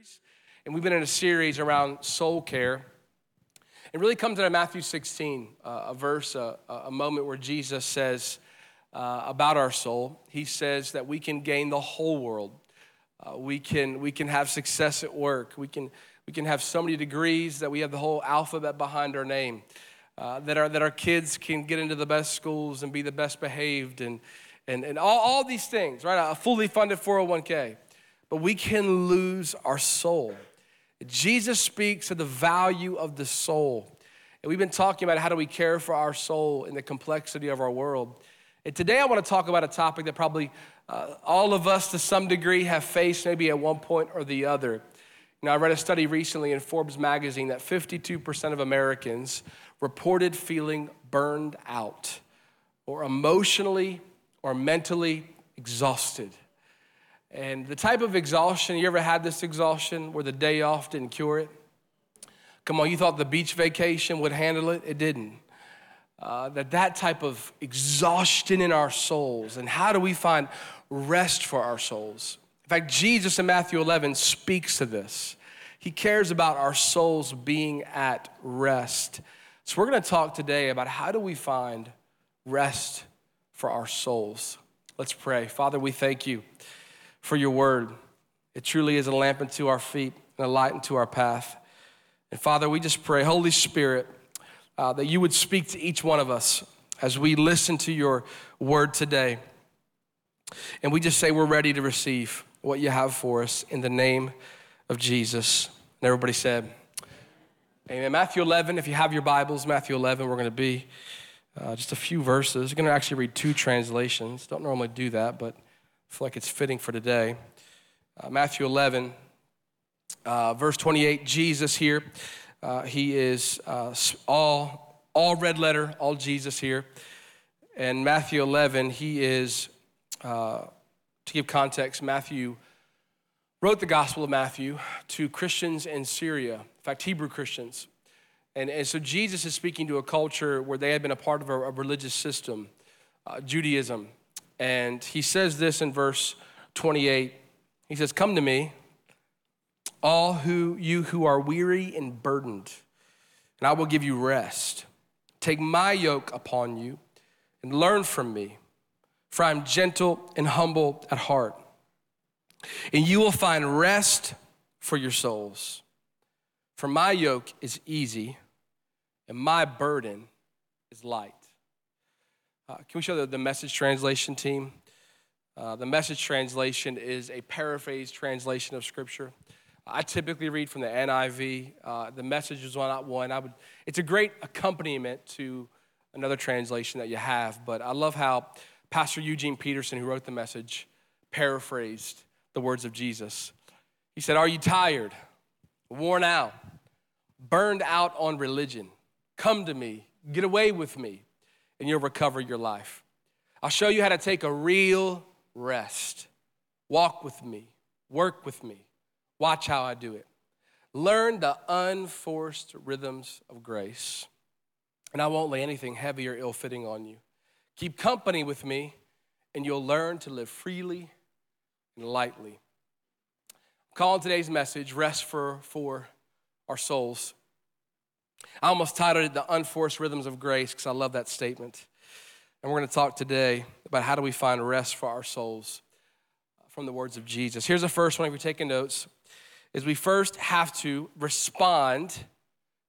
series, and we've been in a series around soul care. It really comes out of Matthew 16, uh, a verse, uh, a moment where Jesus says uh, about our soul. He says that we can gain the whole world. Uh, we, can, we can have success at work. We can, we can have so many degrees that we have the whole alphabet behind our name. Uh, that, our, that our kids can get into the best schools and be the best behaved and, and, and all, all these things, right? A fully funded 401k but we can lose our soul. Jesus speaks of the value of the soul. And we've been talking about how do we care for our soul in the complexity of our world. And today I want to talk about a topic that probably uh, all of us to some degree have faced maybe at one point or the other. You know, I read a study recently in Forbes magazine that 52% of Americans reported feeling burned out or emotionally or mentally exhausted. And the type of exhaustion, you ever had this exhaustion where the day off didn't cure it? Come on, you thought the beach vacation would handle it? It didn't. Uh, that that type of exhaustion in our souls, and how do we find rest for our souls? In fact, Jesus in Matthew 11 speaks to this. He cares about our souls being at rest. So, we're going to talk today about how do we find rest for our souls. Let's pray. Father, we thank you for your word. It truly is a lamp unto our feet and a light unto our path. And Father, we just pray, Holy Spirit, uh, that you would speak to each one of us as we listen to your word today. And we just say we're ready to receive what you have for us in the name of Jesus. And everybody said, Amen. Matthew 11, if you have your Bibles, Matthew 11, we're going to be uh, just a few verses. We're going to actually read two translations. Don't normally do that, but feel like it's fitting for today. Uh, Matthew 11, uh, verse 28, Jesus here. Uh, he is uh, all, all red letter, all Jesus here. And Matthew 11, he is, uh, to give context, Matthew wrote the Gospel of Matthew to Christians in Syria, in fact, Hebrew Christians. And, and so Jesus is speaking to a culture where they had been a part of a, a religious system, uh, Judaism. And he says this in verse 28. He says, Come to me, all who you who are weary and burdened, and I will give you rest. Take my yoke upon you and learn from me, for I am gentle and humble at heart. And you will find rest for your souls. For my yoke is easy and my burden is light. Uh, can we show the, the message translation team? Uh, the message translation is a paraphrase translation of Scripture. I typically read from the NIV. Uh, the message is not one. I would. It's a great accompaniment to another translation that you have. But I love how Pastor Eugene Peterson, who wrote the message, paraphrased the words of Jesus. He said, "Are you tired, worn out, burned out on religion? Come to me. Get away with me and you'll recover your life. I'll show you how to take a real rest. Walk with me, work with me, watch how I do it. Learn the unforced rhythms of grace, and I won't lay anything heavy or ill fitting on you. Keep company with me, and you'll learn to live freely and lightly. I'm calling today's message Rest for, for Our Souls. I almost titled it The Unforced Rhythms of Grace because I love that statement. And we're going to talk today about how do we find rest for our souls from the words of Jesus. Here's the first one if you're taking notes is we first have to respond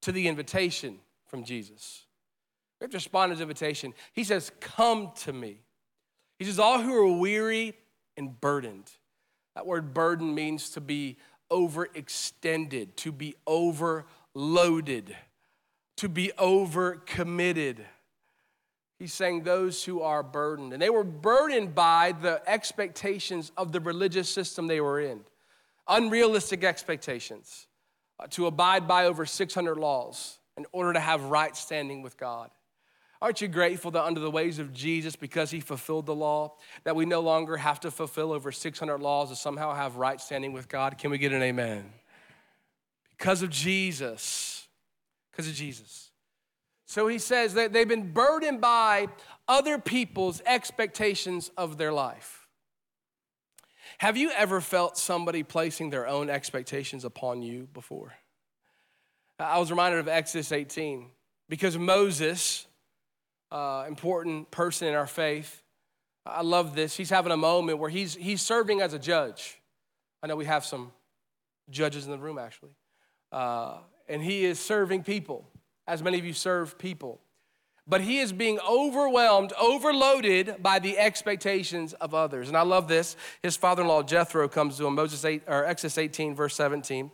to the invitation from Jesus. We have to respond to his invitation. He says, Come to me. He says, All who are weary and burdened. That word burden means to be overextended, to be overloaded to be over committed. He's saying those who are burdened. And they were burdened by the expectations of the religious system they were in unrealistic expectations uh, to abide by over 600 laws in order to have right standing with God. Aren't you grateful that under the ways of Jesus, because he fulfilled the law, that we no longer have to fulfill over 600 laws to somehow have right standing with God? Can we get an amen? Because of Jesus because of Jesus. So he says that they've been burdened by other people's expectations of their life. Have you ever felt somebody placing their own expectations upon you before? I was reminded of Exodus 18 because Moses, uh, important person in our faith, I love this. He's having a moment where he's, he's serving as a judge. I know we have some judges in the room actually. Uh, and he is serving people, as many of you serve people. But he is being overwhelmed, overloaded by the expectations of others. And I love this. His father in law, Jethro, comes to him, Moses 8, or Exodus 18, verse 17.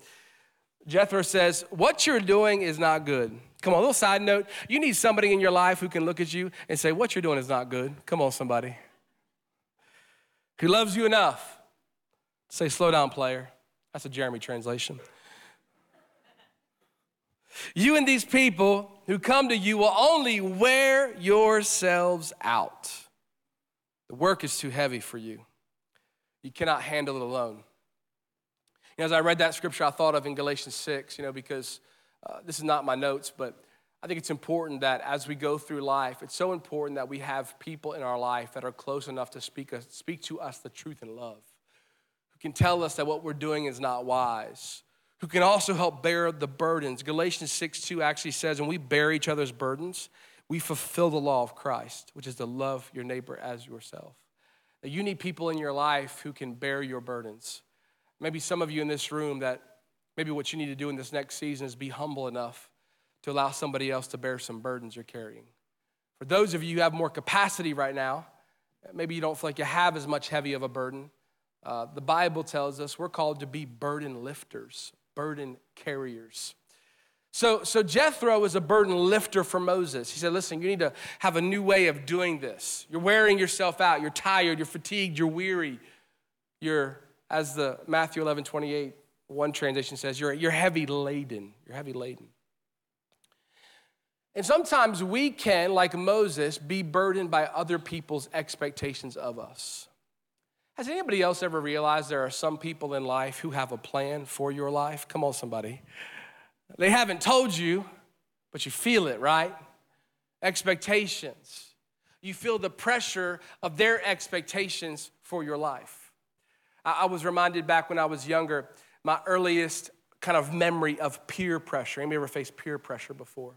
Jethro says, What you're doing is not good. Come on, a little side note. You need somebody in your life who can look at you and say, What you're doing is not good. Come on, somebody. Who loves you enough. Say, Slow down, player. That's a Jeremy translation. You and these people who come to you will only wear yourselves out. The work is too heavy for you. You cannot handle it alone. You know, as I read that scripture, I thought of in Galatians 6, you know, because uh, this is not my notes, but I think it's important that as we go through life, it's so important that we have people in our life that are close enough to speak, speak to us the truth and love, who can tell us that what we're doing is not wise, who can also help bear the burdens. Galatians 6 2 actually says, when we bear each other's burdens, we fulfill the law of Christ, which is to love your neighbor as yourself. That you need people in your life who can bear your burdens. Maybe some of you in this room that maybe what you need to do in this next season is be humble enough to allow somebody else to bear some burdens you're carrying. For those of you who have more capacity right now, maybe you don't feel like you have as much heavy of a burden. Uh, the Bible tells us we're called to be burden lifters, burden carriers. So, so Jethro is a burden lifter for Moses. He said, Listen, you need to have a new way of doing this. You're wearing yourself out. You're tired. You're fatigued. You're weary. You're, as the Matthew 11, 28, one translation says, you're, you're heavy laden. You're heavy laden. And sometimes we can, like Moses, be burdened by other people's expectations of us. Has anybody else ever realized there are some people in life who have a plan for your life? Come on, somebody. They haven't told you, but you feel it, right? Expectations. You feel the pressure of their expectations for your life. I, was reminded back when I was younger, my earliest kind of memory of peer pressure. Anybody ever faced peer pressure before?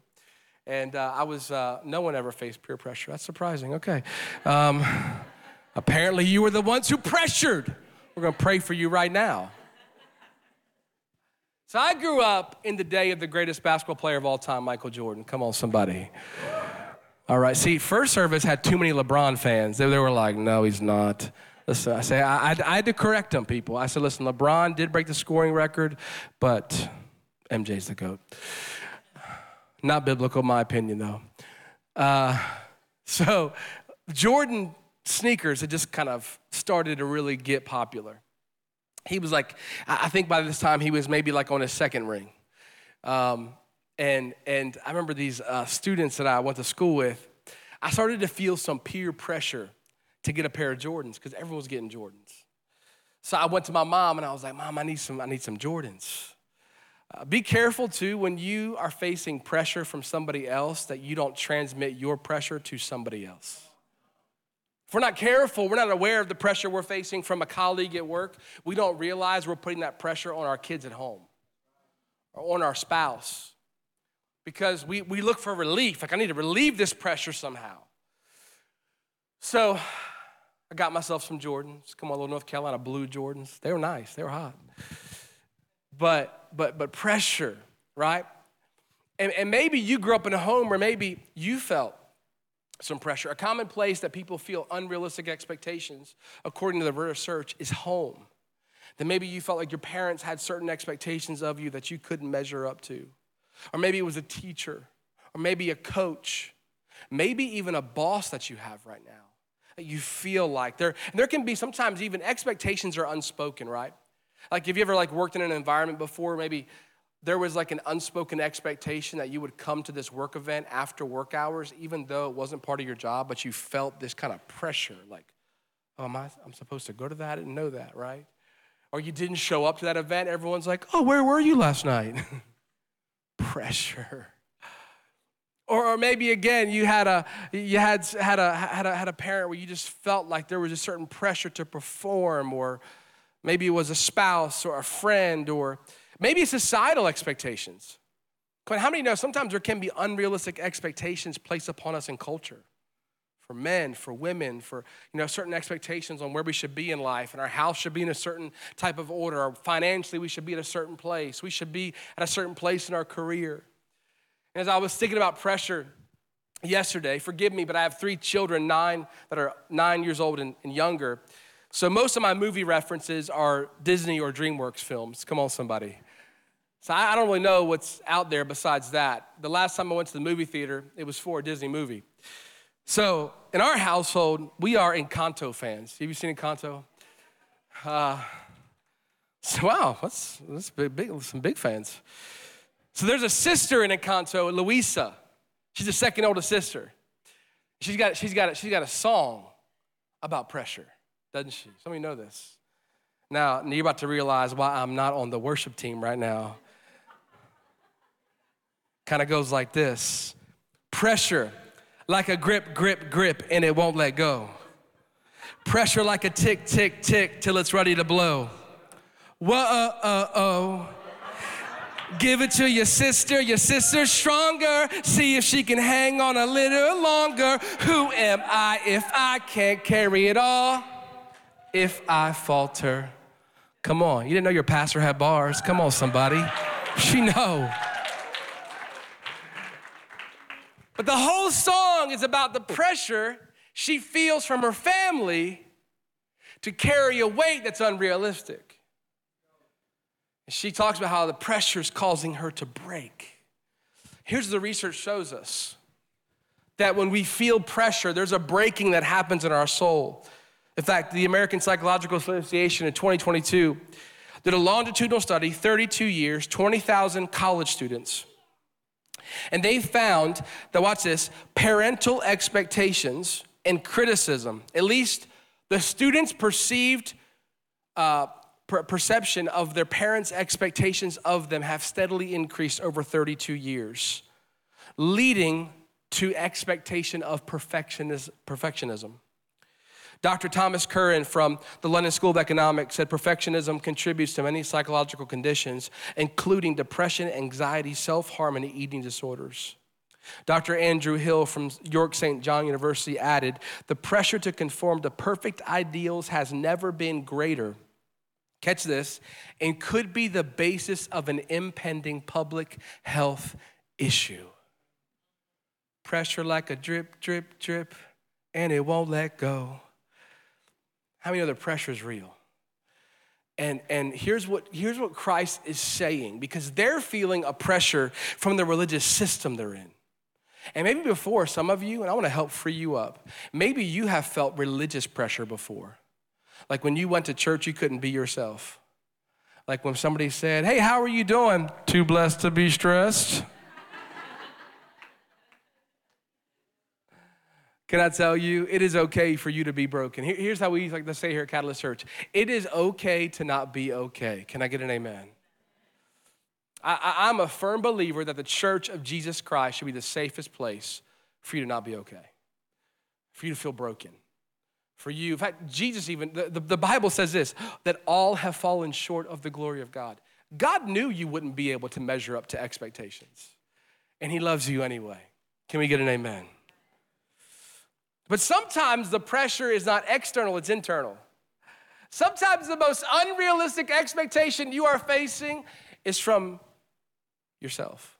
And uh, I was, uh, no one ever faced peer pressure. That's surprising. Okay. Um, Apparently, you were the ones who pressured. We're going to pray for you right now. So, I grew up in the day of the greatest basketball player of all time, Michael Jordan. Come on, somebody. All right, see, first service had too many LeBron fans. They, they were like, no, he's not. Listen, I say, I, I, I had to correct them, people. I said, listen, LeBron did break the scoring record, but MJ's the GOAT. Not biblical, my opinion, though. Uh, so, Jordan sneakers had just kind of started to really get popular. He was like, I think by this time he was maybe like on his second ring. Um, and, and I remember these uh, students that I went to school with, I started to feel some peer pressure to get a pair of Jordans because everyone was getting Jordans. So I went to my mom and I was like, Mom, I need some, I need some Jordans. Uh, be careful too when you are facing pressure from somebody else that you don't transmit your pressure to somebody else. If we're not careful, we're not aware of the pressure we're facing from a colleague at work, we don't realize we're putting that pressure on our kids at home or on our spouse because we, we look for relief. Like, I need to relieve this pressure somehow. So I got myself some Jordans. Come on, little North Carolina blue Jordans. They were nice, they were hot. But, but, but pressure, right? And, and maybe you grew up in a home where maybe you felt some pressure. A common place that people feel unrealistic expectations, according to the research, is home. That maybe you felt like your parents had certain expectations of you that you couldn't measure up to. Or maybe it was a teacher, or maybe a coach, maybe even a boss that you have right now that you feel like. There, there can be sometimes even expectations are unspoken, right? Like, have you ever like worked in an environment before, maybe there was like an unspoken expectation that you would come to this work event after work hours, even though it wasn't part of your job, but you felt this kind of pressure like, oh, am I, I'm supposed to go to that? I didn't know that, right? Or you didn't show up to that event, everyone's like, oh, where were you last night? pressure. Or, or maybe again, you had a you had had a had a had a parent where you just felt like there was a certain pressure to perform or Maybe it was a spouse or a friend, or maybe societal expectations. On, how many know sometimes there can be unrealistic expectations placed upon us in culture? For men, for women, for you know, certain expectations on where we should be in life, and our house should be in a certain type of order, or financially we should be at a certain place, we should be at a certain place in our career. And as I was thinking about pressure yesterday, forgive me, but I have three children, nine that are nine years old and, and younger. So most of my movie references are Disney or DreamWorks films. Come on, somebody. So I don't really know what's out there besides that. The last time I went to the movie theater, it was for a Disney movie. So in our household, we are Encanto fans. Have you seen Encanto? Uh, so wow, that's, that's big, big, some big fans. So there's a sister in Encanto, Luisa. She's the second oldest sister. She's got, she's got, she's got a song about pressure doesn't she? Some of you know this. Now, you're about to realize why I'm not on the worship team right now. Kind of goes like this pressure like a grip, grip, grip, and it won't let go. Pressure like a tick, tick, tick till it's ready to blow. Whoa, uh, uh, oh. Give it to your sister, your sister's stronger. See if she can hang on a little longer. Who am I if I can't carry it all? if I falter. Come on, you didn't know your pastor had bars. Come on, somebody. She know. But the whole song is about the pressure she feels from her family to carry a weight that's unrealistic. She talks about how the pressure is causing her to break. Here's the research shows us that when we feel pressure, there's a breaking that happens in our soul. In fact, the American Psychological Association in 2022 did a longitudinal study, 32 years, 20,000 college students. And they found that, watch this, parental expectations and criticism, at least the students' perceived uh, per- perception of their parents' expectations of them have steadily increased over 32 years, leading to expectation of perfectionism. Dr. Thomas Curran from the London School of Economics said perfectionism contributes to many psychological conditions, including depression, anxiety, self harm, and eating disorders. Dr. Andrew Hill from York St. John University added the pressure to conform to perfect ideals has never been greater. Catch this, and could be the basis of an impending public health issue. Pressure like a drip, drip, drip, and it won't let go. How many know the pressure is real? And, and here's, what, here's what Christ is saying because they're feeling a pressure from the religious system they're in. And maybe before, some of you, and I want to help free you up, maybe you have felt religious pressure before. Like when you went to church, you couldn't be yourself. Like when somebody said, Hey, how are you doing? Too blessed to be stressed. Can I tell you, it is okay for you to be broken. Here's how we like to say here at Catalyst Church it is okay to not be okay. Can I get an amen? I, am a firm believer that the church of Jesus Christ should be the safest place for you to not be okay, for you to feel broken. For you, in fact, Jesus even, the, the, the Bible says this that all have fallen short of the glory of God. God knew you wouldn't be able to measure up to expectations, and He loves you anyway. Can we get an amen? But sometimes the pressure is not external, it's internal. Sometimes the most unrealistic expectation you are facing is from yourself.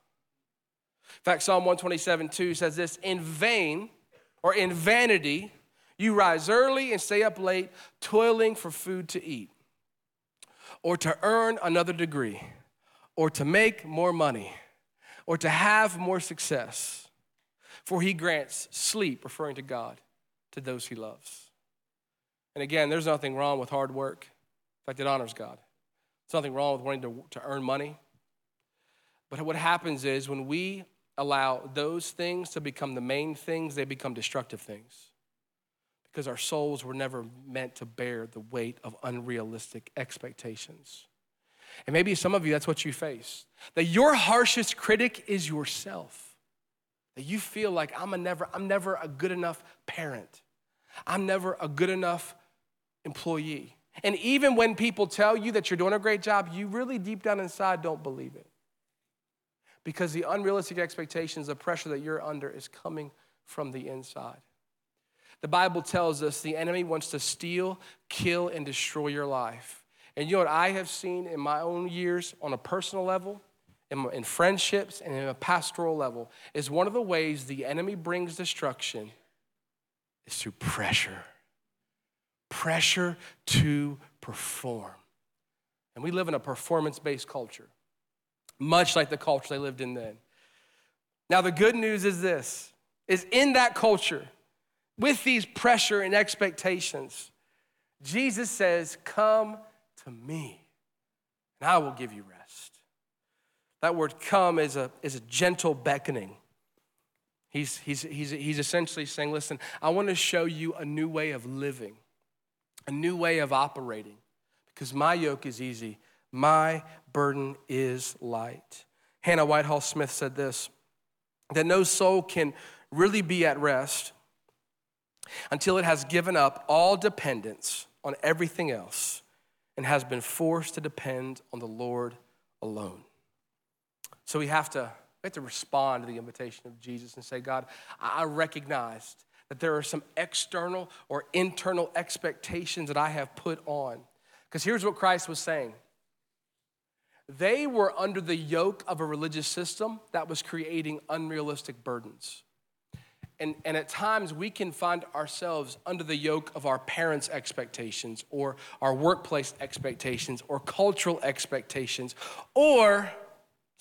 In fact, Psalm 127 2 says this In vain or in vanity, you rise early and stay up late, toiling for food to eat, or to earn another degree, or to make more money, or to have more success for he grants sleep, referring to God, to those he loves. And again, there's nothing wrong with hard work. In fact, it honors God. There's nothing wrong with wanting to, to earn money. But what happens is when we allow those things to become the main things, they become destructive things. Because our souls were never meant to bear the weight of unrealistic expectations. And maybe some of you, that's what you face. That your harshest critic is yourself. That you feel like I'm a never, I'm never a good enough parent. I'm never a good enough employee. And even when people tell you that you're doing a great job, you really deep down inside don't believe it. Because the unrealistic expectations, the pressure that you're under is coming from the inside. The Bible tells us the enemy wants to steal, kill, and destroy your life. And you know what I have seen in my own years on a personal level, in, friendships, and in a pastoral level, is one of the ways the enemy brings destruction is through pressure. Pressure to perform. And we live in a performance based culture, much like the culture they lived in then. Now, the good news is this is in that culture, with these pressure and expectations, Jesus says, Come to me, and I will give you. That word come is a, is a gentle beckoning. He's, he's, he's, he's essentially saying, Listen, I want to show you a new way of living, a new way of operating, because my yoke is easy, my burden is light. Hannah Whitall Smith said this that no soul can really be at rest until it has given up all dependence on everything else and has been forced to depend on the Lord alone. So we have to, we have to respond to the invitation of Jesus and say, God, I recognized that there are some external or internal expectations that I have put on. Because here's what Christ was saying they were under the yoke of a religious system that was creating unrealistic burdens. And, and at times we can find ourselves under the yoke of our parents' expectations or our workplace expectations or cultural expectations or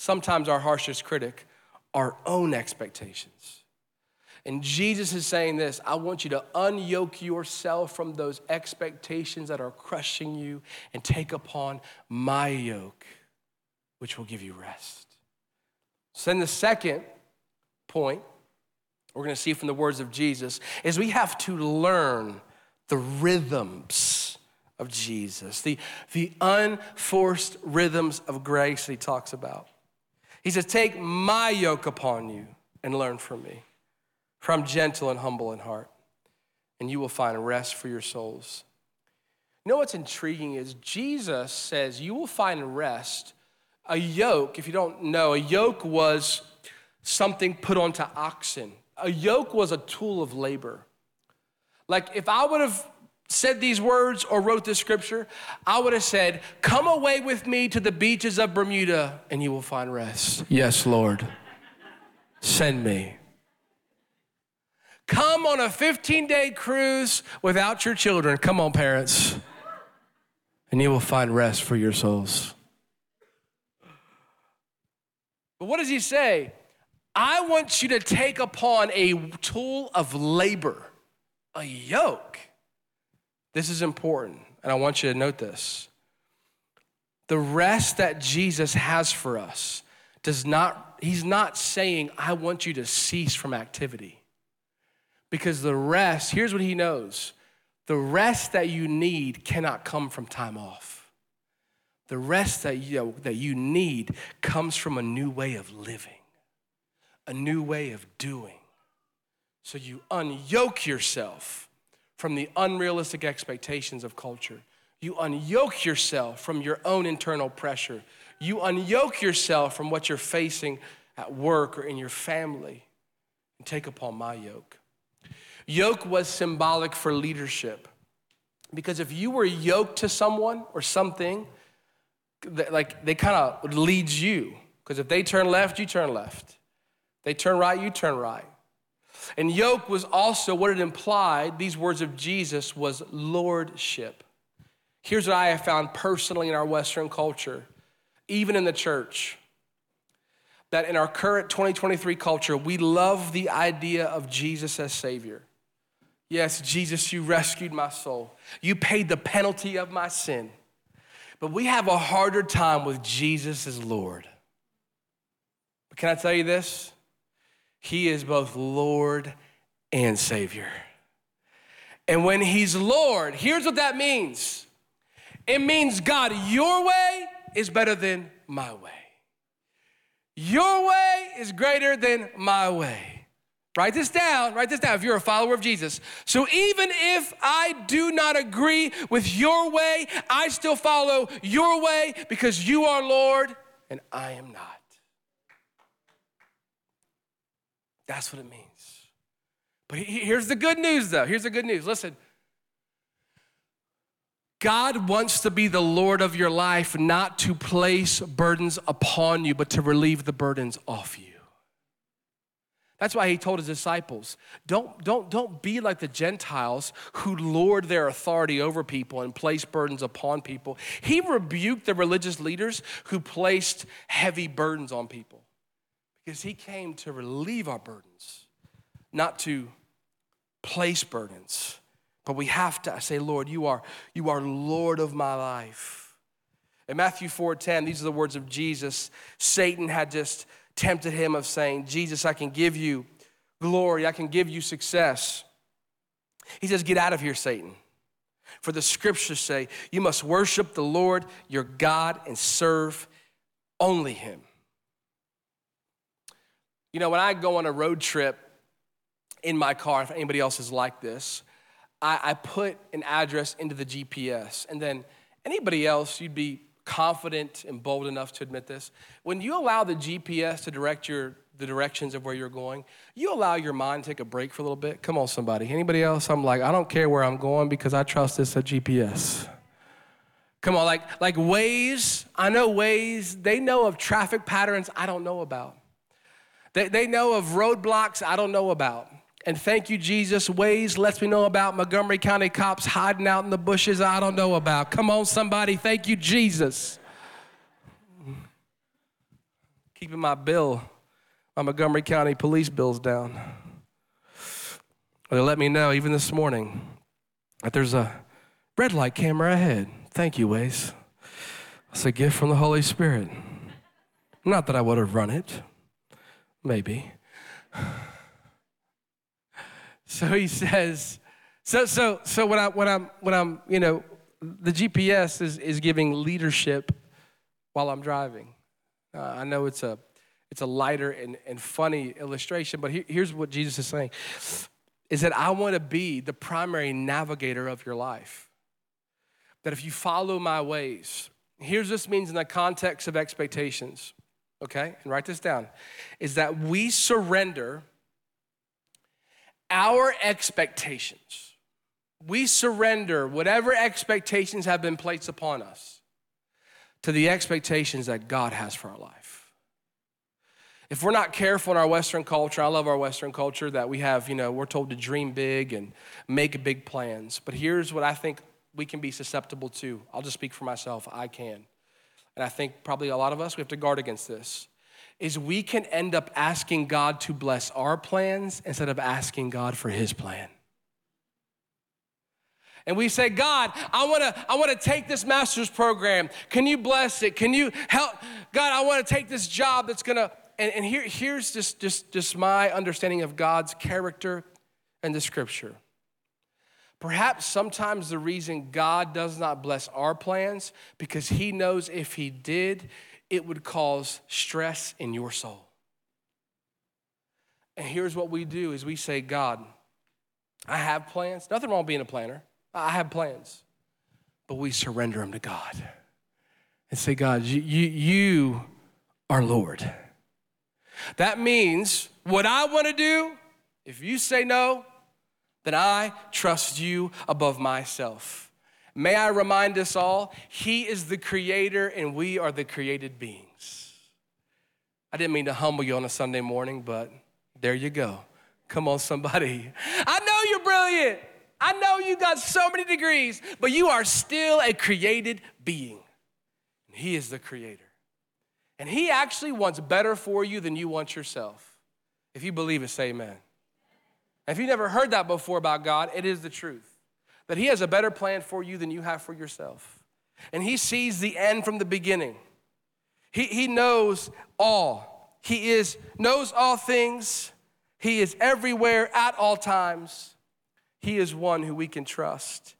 sometimes our harshest critic, our own expectations. And Jesus is saying this I want you to unyoke yourself from those expectations that are crushing you and take upon my yoke, which will give you rest. So, then the second point we're going to see from the words of Jesus is we have to learn the rhythms of Jesus, the, the unforced rhythms of grace that he talks about. He says, Take my yoke upon you and learn from me, for I'm gentle and humble in heart, and you will find rest for your souls. You know what's intriguing is Jesus says, You will find rest. A yoke, if you don't know, a yoke was something put onto oxen a yoke was a tool of labor. Like if I would have said these words or wrote this scripture, I would have said, Come away with me to the beaches of Bermuda and you will find rest. Yes, Lord. Send me. Come on a 15 day cruise without your children. Come on, parents. And you will find rest for your souls. But what does he say? I want you to take upon a tool of labor, a yoke. This is important, and I want you to note this. The rest that Jesus has for us does not, he's not saying, I want you to cease from activity. Because the rest, here's what he knows the rest that you need cannot come from time off. The rest that you, that you need comes from a new way of living a new way of doing. So you unyoke yourself from the unrealistic expectations of culture. You unyoke yourself from your own internal pressure. You unyoke yourself from what you're facing at work or in your family and take upon my yoke. Yoke was symbolic for leadership. Because if you were yoked to someone or something, like they kind of leads you. Because if they turn left, you turn left. They turn right, you turn right. And yoke was also what it implied, these words of Jesus, was lordship. Here's what I have found personally in our Western culture, even in the church, that in our current 2023 culture, we love the idea of Jesus as Savior. Yes, Jesus, you rescued my soul. You paid the penalty of my sin. But we have a harder time with Jesus as Lord. But can I tell you this? He is both Lord and Savior. And when He's Lord, here's what that means it means, God, your way is better than my way. Your way is greater than my way. Write this down, write this down if you're a follower of Jesus. So even if I do not agree with your way, I still follow your way because you are Lord and I am not. That's what it means. But here's the good news, though. Here's the good news. Listen, God wants to be the Lord of your life, not to place burdens upon you, but to relieve the burdens off you. That's why he told his disciples, don't, don't, don't be like the Gentiles who lord their authority over people and place burdens upon people. He rebuked the religious leaders who placed heavy burdens on people he came to relieve our burdens, not to place burdens. But we have to say, Lord, you are, you are Lord of my life. In Matthew 4:10, these are the words of Jesus. Satan had just tempted him of saying, Jesus, I can give you glory, I can give you success. He says, Get out of here, Satan. For the scriptures say, You must worship the Lord your God and serve only him. You know, when I go on a road trip in my car, if anybody else is like this, I, I put an address into the GPS. And then anybody else, you'd be confident and bold enough to admit this. When you allow the GPS to direct your the directions of where you're going, you allow your mind to take a break for a little bit. Come on, somebody. Anybody else? I'm like, I don't care where I'm going because I trust this uh, a GPS. Come on, like like Waze. I know Waze. They know of traffic patterns I don't know about. They, they know of roadblocks I don't know about. And thank you, Jesus. Waze lets me know about Montgomery County cops hiding out in the bushes I don't know about. Come on, somebody. Thank you, Jesus. Keeping my bill, my Montgomery County police bills down. They let me know, even this morning, that there's a red light camera ahead. Thank you, Waze. It's a gift from the Holy Spirit. Not that I would have run it, maybe. So he says, so so so what I what I'm what I'm you know, the GPS is is giving leadership while I'm driving. Uh, I know it's a it's a lighter and, and funny illustration, but here's what Jesus is saying is that I want to be the primary navigator of your life. That if you follow my ways, here's this means in the context of expectations, okay? And write this down is that we surrender our expectations. We surrender whatever expectations have been placed upon us to the expectations that God has for our life. If we're not careful in our Western culture, I love our Western culture that we have, you know, we're told to dream big and make big plans. But here's what I think we can be susceptible to. I'll just speak for myself. I can. And I think probably a lot of us, we have to guard against this is we can end up asking God to bless our plans instead of asking God for his plan. And we say, God, I wanna, I wanna take this master's program. Can you bless it? Can you help? God, I wanna take this job that's gonna, and, and here, here's just, just, just my understanding of God's character and the scripture. Perhaps sometimes the reason God does not bless our plans because he knows if he did, it would cause stress in your soul. And here's what we do is we say, God, I have plans. Nothing wrong being a planner. I have plans. But we surrender them to God and say, God, you, you, you are Lord. That means what I want to do, if you say no, then I trust you above myself. May I remind us all, He is the creator and we are the created beings. I didn't mean to humble you on a Sunday morning, but there you go. Come on, somebody. I know you're brilliant. I know you got so many degrees, but you are still a created being. And He is the creator. And He actually wants better for you than you want yourself. If you believe it, say amen. If you've never heard that before about God, it is the truth that He has a better plan for you than you have for yourself. And He sees the end from the beginning. He, he knows all. He is knows all things. He is everywhere at all times. He is one who we can trust.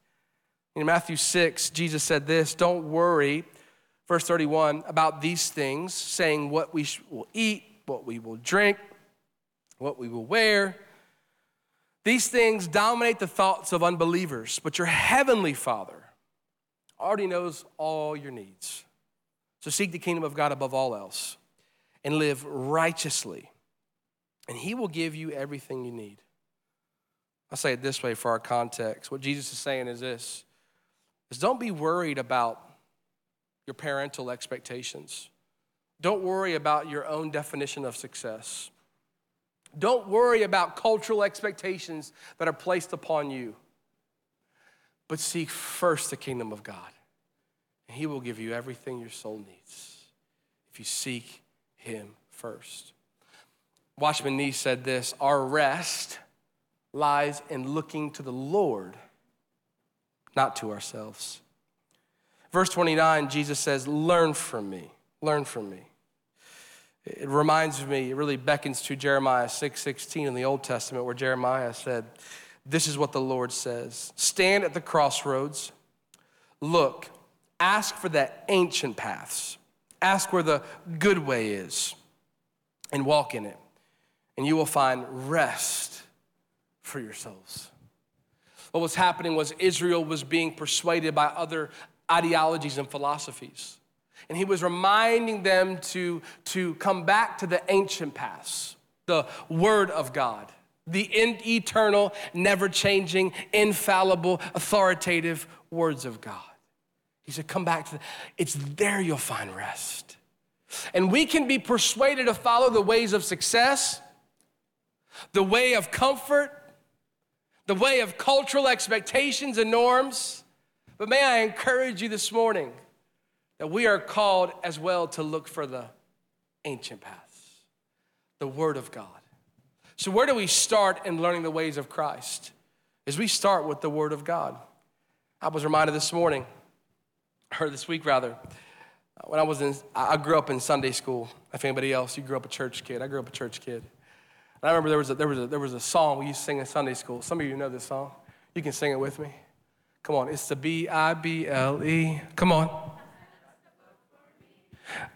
In Matthew 6, Jesus said this Don't worry, verse 31, about these things, saying what we will eat, what we will drink, what we will wear. These things dominate the thoughts of unbelievers, but your heavenly Father already knows all your needs. So seek the kingdom of God above all else and live righteously, and He will give you everything you need. I'll say it this way for our context. What Jesus is saying is this is don't be worried about your parental expectations. Don't worry about your own definition of success. Don't worry about cultural expectations that are placed upon you. But seek first the kingdom of God, and He will give you everything your soul needs if you seek Him first. Watchman Nee said this Our rest lies in looking to the Lord, not to ourselves. Verse 29, Jesus says, Learn from me. Learn from me. It reminds me, it really beckons to Jeremiah 6 16 in the Old Testament, where Jeremiah said, This is what the Lord says Stand at the crossroads, look, ask for the ancient paths, ask where the good way is, and walk in it, and you will find rest for your souls. What was happening was Israel was being persuaded by other ideologies and philosophies. And he was reminding them to, to come back to the ancient paths, the Word of God, the eternal, never changing, infallible, authoritative words of God. He said, Come back to the, it's there you'll find rest. And we can be persuaded to follow the ways of success, the way of comfort, the way of cultural expectations and norms. But may I encourage you this morning that we are called as well to look for the ancient paths, the Word of God. So, where do we start in learning the ways of Christ? Is we start with the Word of God. I was reminded this morning, or this week rather, uh, when I was in, I grew up in Sunday school. If anybody else, you grew up a church kid. I grew up a church kid. And I remember there was a, there was a, there was a song we used to sing in Sunday school. Some of you know this song. You can sing it with me. Come on, it's the B I B L E. Come on.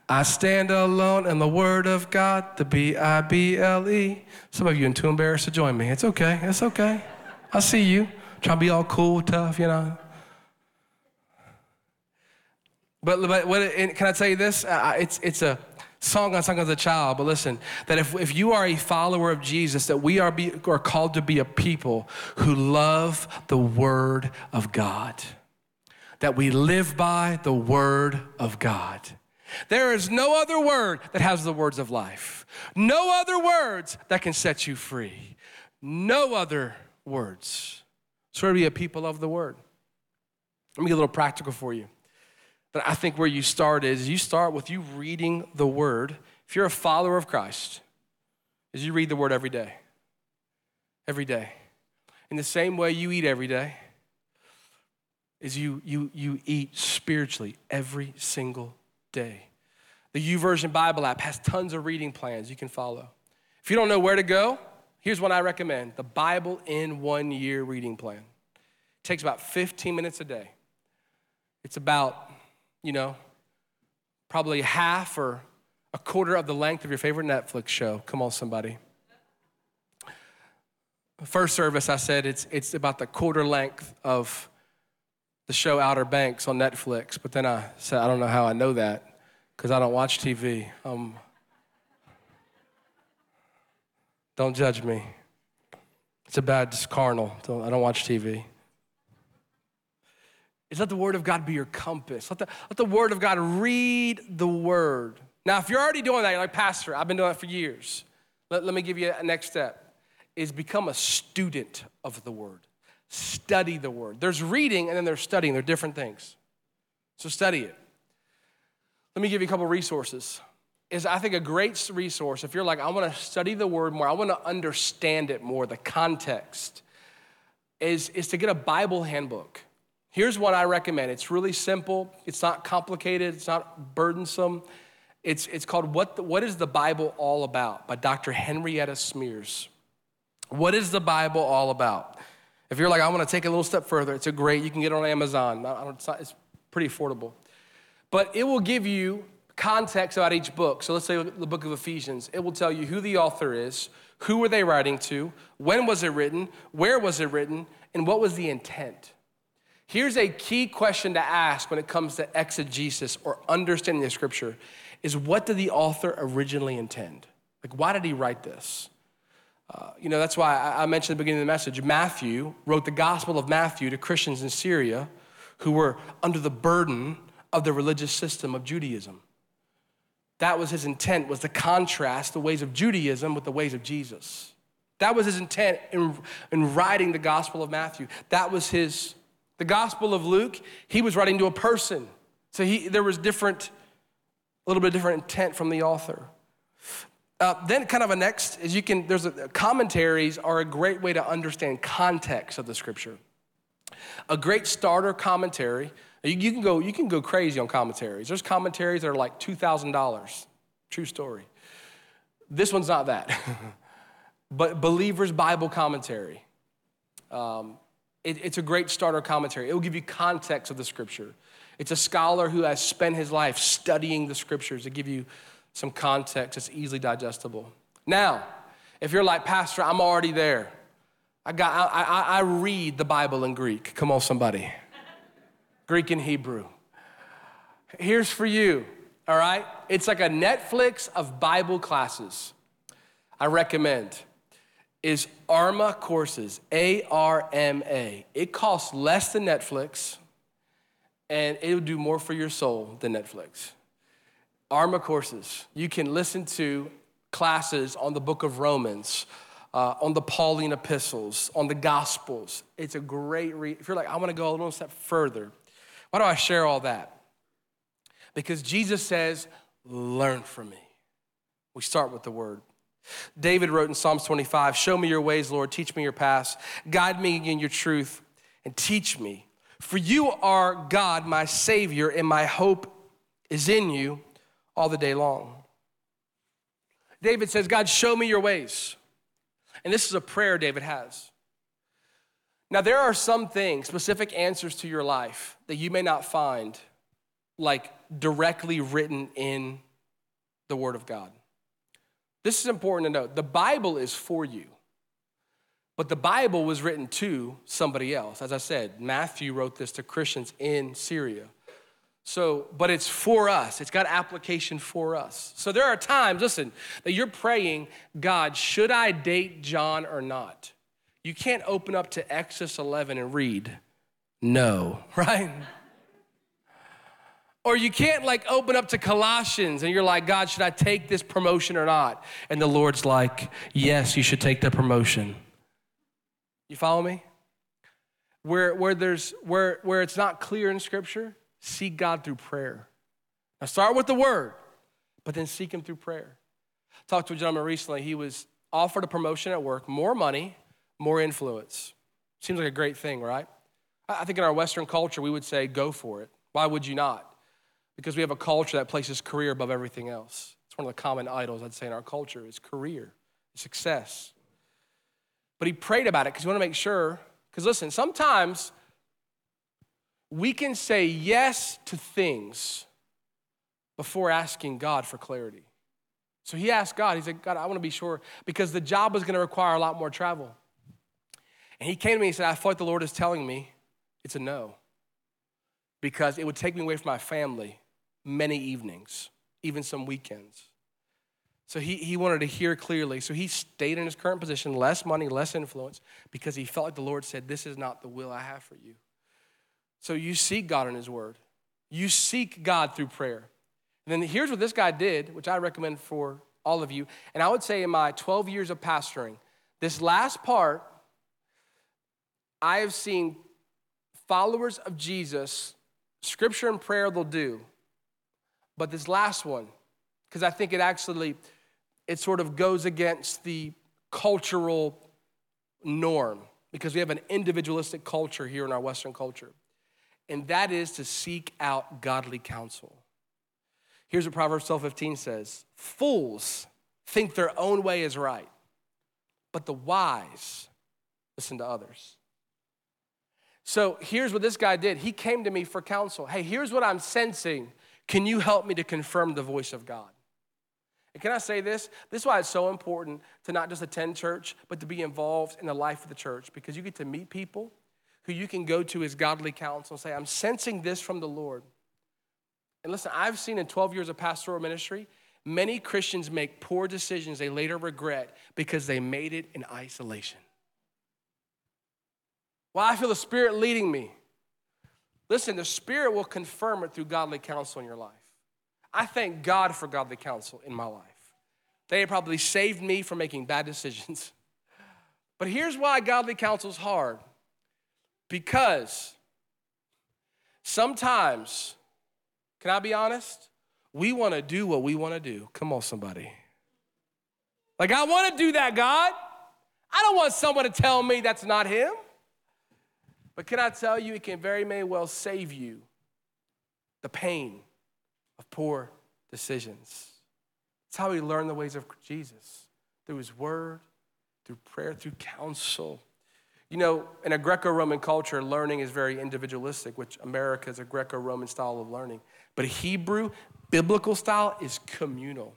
I stand alone in the Word of God, the B I B L E. Some of you are too embarrassed to join me. It's okay. It's okay. I see you. Trying to be all cool, tough, you know. But, but what, can I tell you this? Uh, it's, it's a song I sung as a child, but listen, that if, if you are a follower of Jesus, that we are, be, are called to be a people who love the Word of God, that we live by the Word of God. There is no other word that has the words of life, no other words that can set you free, no other words. So, be a people of the word. Let me get a little practical for you. But I think where you start is you start with you reading the word. If you're a follower of Christ, is you read the word every day. Every day. In the same way you eat every day, is you you you eat spiritually every single day. The YouVersion Bible app has tons of reading plans you can follow. If you don't know where to go, here's what I recommend the Bible in One Year reading plan. It takes about 15 minutes a day. It's about, you know, probably half or a quarter of the length of your favorite Netflix show. Come on, somebody. First service, I said it's, it's about the quarter length of the show Outer Banks on Netflix, but then I said, I don't know how I know that because I don't watch TV. Um, don't judge me. It's a bad, it's carnal. Don't, I don't watch TV. Is let the Word of God be your compass. Let the, let the Word of God read the Word. Now, if you're already doing that, you're like, Pastor, I've been doing that for years. Let, let me give you a next step is become a student of the Word study the word. There's reading and then there's studying. They're different things. So study it. Let me give you a couple resources. Is I think a great resource if you're like, I want to study the word more, I want to understand it more, the context, is, is to get a Bible handbook. Here's what I recommend. It's really simple, it's not complicated, it's not burdensome. It's, it's called what, the, what is the Bible All About by Dr. Henrietta Smears. What is the Bible all about? If you're like, I want to take a little step further, it's a great, you can get it on Amazon. Not, it's pretty affordable. But it will give you context about each book. So let's say the book of Ephesians. It will tell you who the author is, who were they writing to, when was it written, where was it written, and what was the intent. Here's a key question to ask when it comes to exegesis or understanding the scripture is what did the author originally intend? Like, why did he write this? Uh, you know, that's why I, I mentioned at the beginning of the message, Matthew wrote the Gospel of Matthew to Christians in Syria who were under the burden of the religious system of Judaism. That was his intent, was to contrast the ways of Judaism with the ways of Jesus. That was his intent in, in writing the Gospel of Matthew. That was his, the Gospel of Luke, he was writing to a person. So he, there was different, a little bit different intent from the author. Uh, then kind of a next is you can, there's a, commentaries are a great way to understand context of the scripture. A great starter commentary you, you, can go, you can go crazy on commentaries. There's commentaries that are like $2,000. True story. This one's not that. but Believer's Bible Commentary. Um, it, it's a great starter commentary. It will give you context of the scripture. It's a scholar who has spent his life studying the scriptures to give you some context that's easily digestible. Now, if you're like, Pastor, I'm already there. I, got, I, I, I read the Bible in Greek. Come on, somebody. Greek and Hebrew. Here's for you, all right? It's like a Netflix of Bible classes. I recommend is Arma Courses, A R M A. It costs less than Netflix and it will do more for your soul than Netflix. Arma Courses. You can listen to classes on the book of Romans, uh, on the Pauline epistles, on the Gospels. It's a great read. If you're like, I want to go a little step further, why do I share all that? Because Jesus says, Learn from me. We start with the word. David wrote in Psalms 25 Show me your ways, Lord, teach me your paths, guide me in your truth, and teach me. For you are God, my Savior, and my hope is in you all the day long. David says, God, show me your ways. And this is a prayer David has. Now, there are some things, specific answers to your life that you may not find like directly written in the Word of God. This is important to note. The Bible is for you, but the Bible was written to somebody else. As I said, Matthew wrote this to Christians in Syria. So, but it's for us. It's got application for us. So there are times, listen, that you're praying, God, should I date John or not? You can't open up to Exodus 11 and read no, right? Or you can't like open up to Colossians and you're like, God, should I take this promotion or not? And the Lord's like, yes, you should take the promotion. You follow me? Where, where, there's, where, where it's not clear in Scripture, seek God through prayer. Now start with the word, but then seek Him through prayer. talked to a gentleman recently. He was offered a promotion at work, more money, more influence. Seems like a great thing, right? I think in our Western culture, we would say, go for it. Why would you not? Because we have a culture that places career above everything else. It's one of the common idols, I'd say, in our culture is career, success. But he prayed about it because he wanted to make sure. Because listen, sometimes we can say yes to things before asking God for clarity. So he asked God, he said, God, I want to be sure because the job was going to require a lot more travel. And he came to me and said, I feel like the Lord is telling me it's a no. Because it would take me away from my family many evenings, even some weekends. So he, he wanted to hear clearly. So he stayed in his current position, less money, less influence, because he felt like the Lord said, This is not the will I have for you. So you seek God in his word. You seek God through prayer. And then here's what this guy did, which I recommend for all of you. And I would say in my 12 years of pastoring, this last part I have seen followers of Jesus, scripture and prayer they'll do. But this last one, because I think it actually, it sort of goes against the cultural norm because we have an individualistic culture here in our Western culture. And that is to seek out godly counsel. Here's what Proverbs 12 15 says Fools think their own way is right, but the wise listen to others. So here's what this guy did. He came to me for counsel. Hey, here's what I'm sensing Can you help me to confirm the voice of God? And can I say this? This is why it's so important to not just attend church, but to be involved in the life of the church because you get to meet people who you can go to as godly counsel and say, I'm sensing this from the Lord. And listen, I've seen in 12 years of pastoral ministry, many Christians make poor decisions they later regret because they made it in isolation. Well, I feel the Spirit leading me. Listen, the Spirit will confirm it through godly counsel in your life. I thank God for godly counsel in my life. They probably saved me from making bad decisions. But here's why godly counsel is hard because sometimes, can I be honest? We want to do what we want to do. Come on, somebody. Like, I want to do that, God. I don't want someone to tell me that's not Him. But can I tell you, it can very may well save you the pain of poor decisions. It's how we learn the ways of Jesus through His Word, through prayer, through counsel. You know, in a Greco Roman culture, learning is very individualistic, which America is a Greco Roman style of learning. But a Hebrew, biblical style, is communal.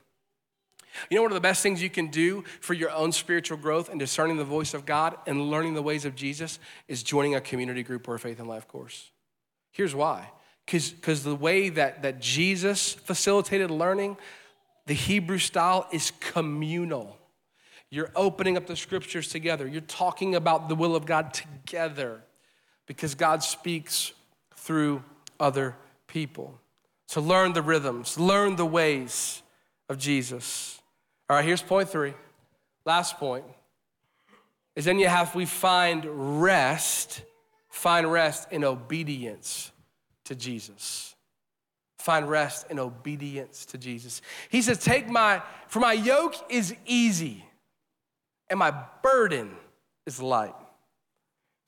You know, one of the best things you can do for your own spiritual growth and discerning the voice of God and learning the ways of Jesus is joining a community group or a faith and life course. Here's why because the way that, that Jesus facilitated learning, the Hebrew style is communal. You're opening up the scriptures together, you're talking about the will of God together because God speaks through other people. So learn the rhythms, learn the ways of Jesus. All right, here's point three. Last point is then you have, we find rest, find rest in obedience to Jesus. Find rest in obedience to Jesus. He says, Take my, for my yoke is easy and my burden is light.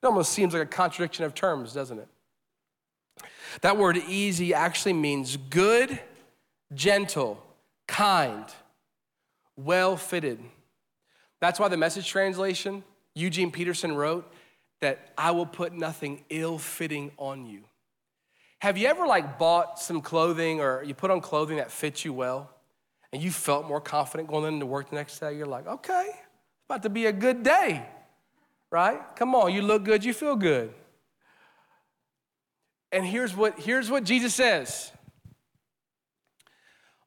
It almost seems like a contradiction of terms, doesn't it? That word easy actually means good, gentle, kind well fitted. That's why the message translation, Eugene Peterson wrote, that I will put nothing ill fitting on you. Have you ever like bought some clothing or you put on clothing that fits you well and you felt more confident going into work the next day? You're like, okay, about to be a good day, right? Come on, you look good, you feel good. And here's what, here's what Jesus says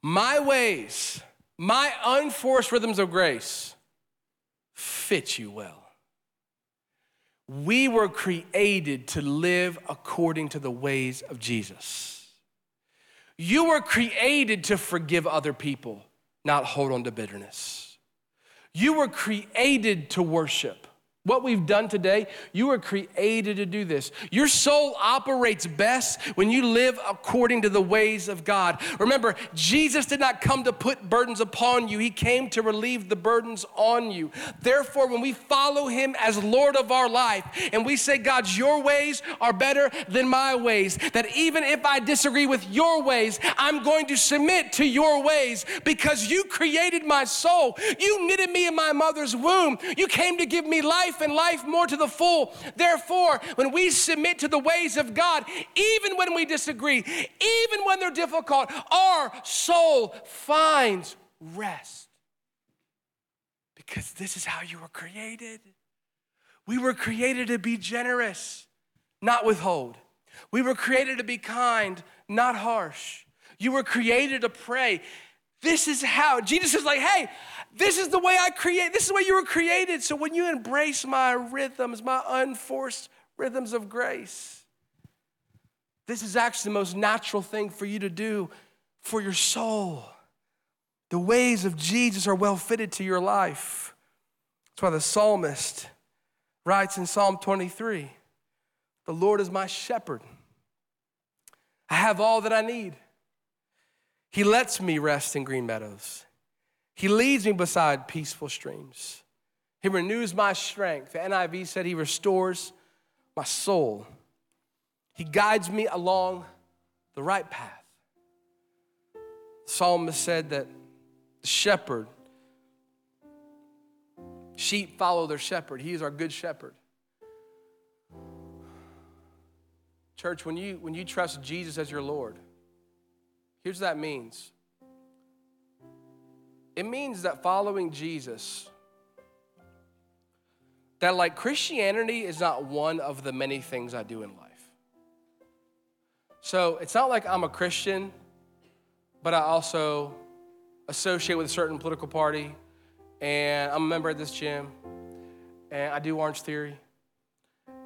My ways my unforced rhythms of grace fit you well. We were created to live according to the ways of Jesus. You were created to forgive other people, not hold on to bitterness. You were created to worship. What we've done today, you were created to do this. Your soul operates best when you live according to the ways of God. Remember, Jesus did not come to put burdens upon you, He came to relieve the burdens on you. Therefore, when we follow Him as Lord of our life and we say, God, your ways are better than my ways, that even if I disagree with your ways, I'm going to submit to your ways because you created my soul. You knitted me in my mother's womb. You came to give me life life and life more to the full. Therefore, when we submit to the ways of God, even when we disagree, even when they're difficult, our soul finds rest. Because this is how you were created. We were created to be generous, not withhold. We were created to be kind, not harsh. You were created to pray. This is how Jesus is like, hey, this is the way I create, this is the way you were created. So when you embrace my rhythms, my unforced rhythms of grace, this is actually the most natural thing for you to do for your soul. The ways of Jesus are well fitted to your life. That's why the psalmist writes in Psalm 23 The Lord is my shepherd. I have all that I need. He lets me rest in green meadows. He leads me beside peaceful streams. He renews my strength. The NIV said he restores my soul. He guides me along the right path. The psalmist said that the shepherd, sheep follow their shepherd. He is our good shepherd. Church, when you, when you trust Jesus as your Lord, Here's what that means it means that following Jesus, that like Christianity is not one of the many things I do in life. So it's not like I'm a Christian, but I also associate with a certain political party, and I'm a member of this gym, and I do Orange Theory,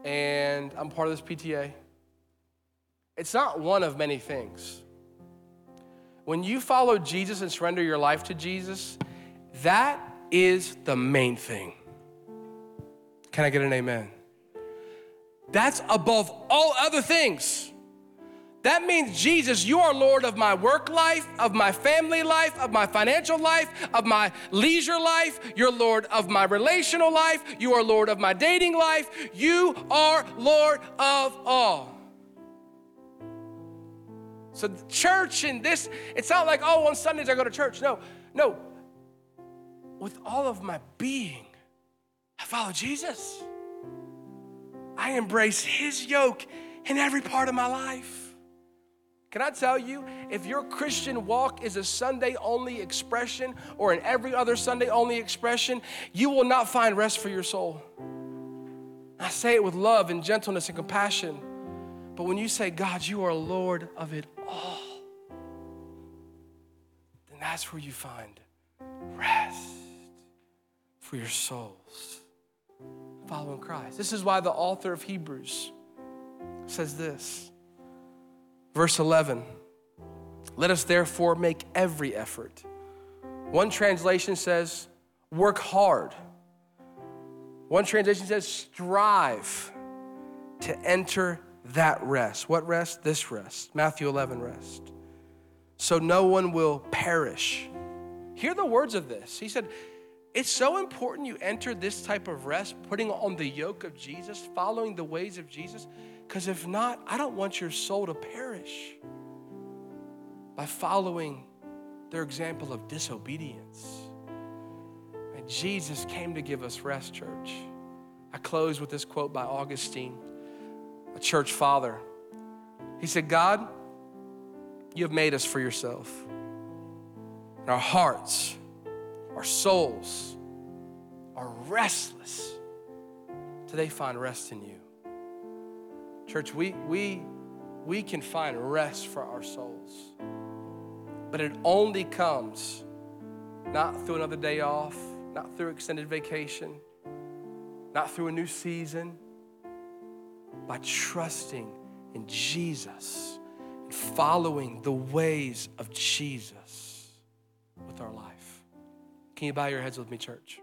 and I'm part of this PTA. It's not one of many things. When you follow Jesus and surrender your life to Jesus, that is the main thing. Can I get an amen? That's above all other things. That means, Jesus, you are Lord of my work life, of my family life, of my financial life, of my leisure life. You're Lord of my relational life. You are Lord of my dating life. You are Lord of all. So, church and this, it's not like, oh, on Sundays I go to church. No, no. With all of my being, I follow Jesus. I embrace his yoke in every part of my life. Can I tell you, if your Christian walk is a Sunday only expression or an every other Sunday only expression, you will not find rest for your soul. I say it with love and gentleness and compassion. But when you say, God, you are Lord of it all, then that's where you find rest for your souls. Following Christ. This is why the author of Hebrews says this. Verse 11 Let us therefore make every effort. One translation says, work hard. One translation says, strive to enter that rest. What rest? This rest. Matthew 11 rest. So no one will perish. Hear the words of this. He said, It's so important you enter this type of rest, putting on the yoke of Jesus, following the ways of Jesus, because if not, I don't want your soul to perish by following their example of disobedience. And Jesus came to give us rest, church. I close with this quote by Augustine a church father. He said, God, you have made us for yourself. And our hearts, our souls are restless till they find rest in you. Church, we, we, we can find rest for our souls, but it only comes not through another day off, not through extended vacation, not through a new season by trusting in Jesus and following the ways of Jesus with our life. Can you bow your heads with me, church?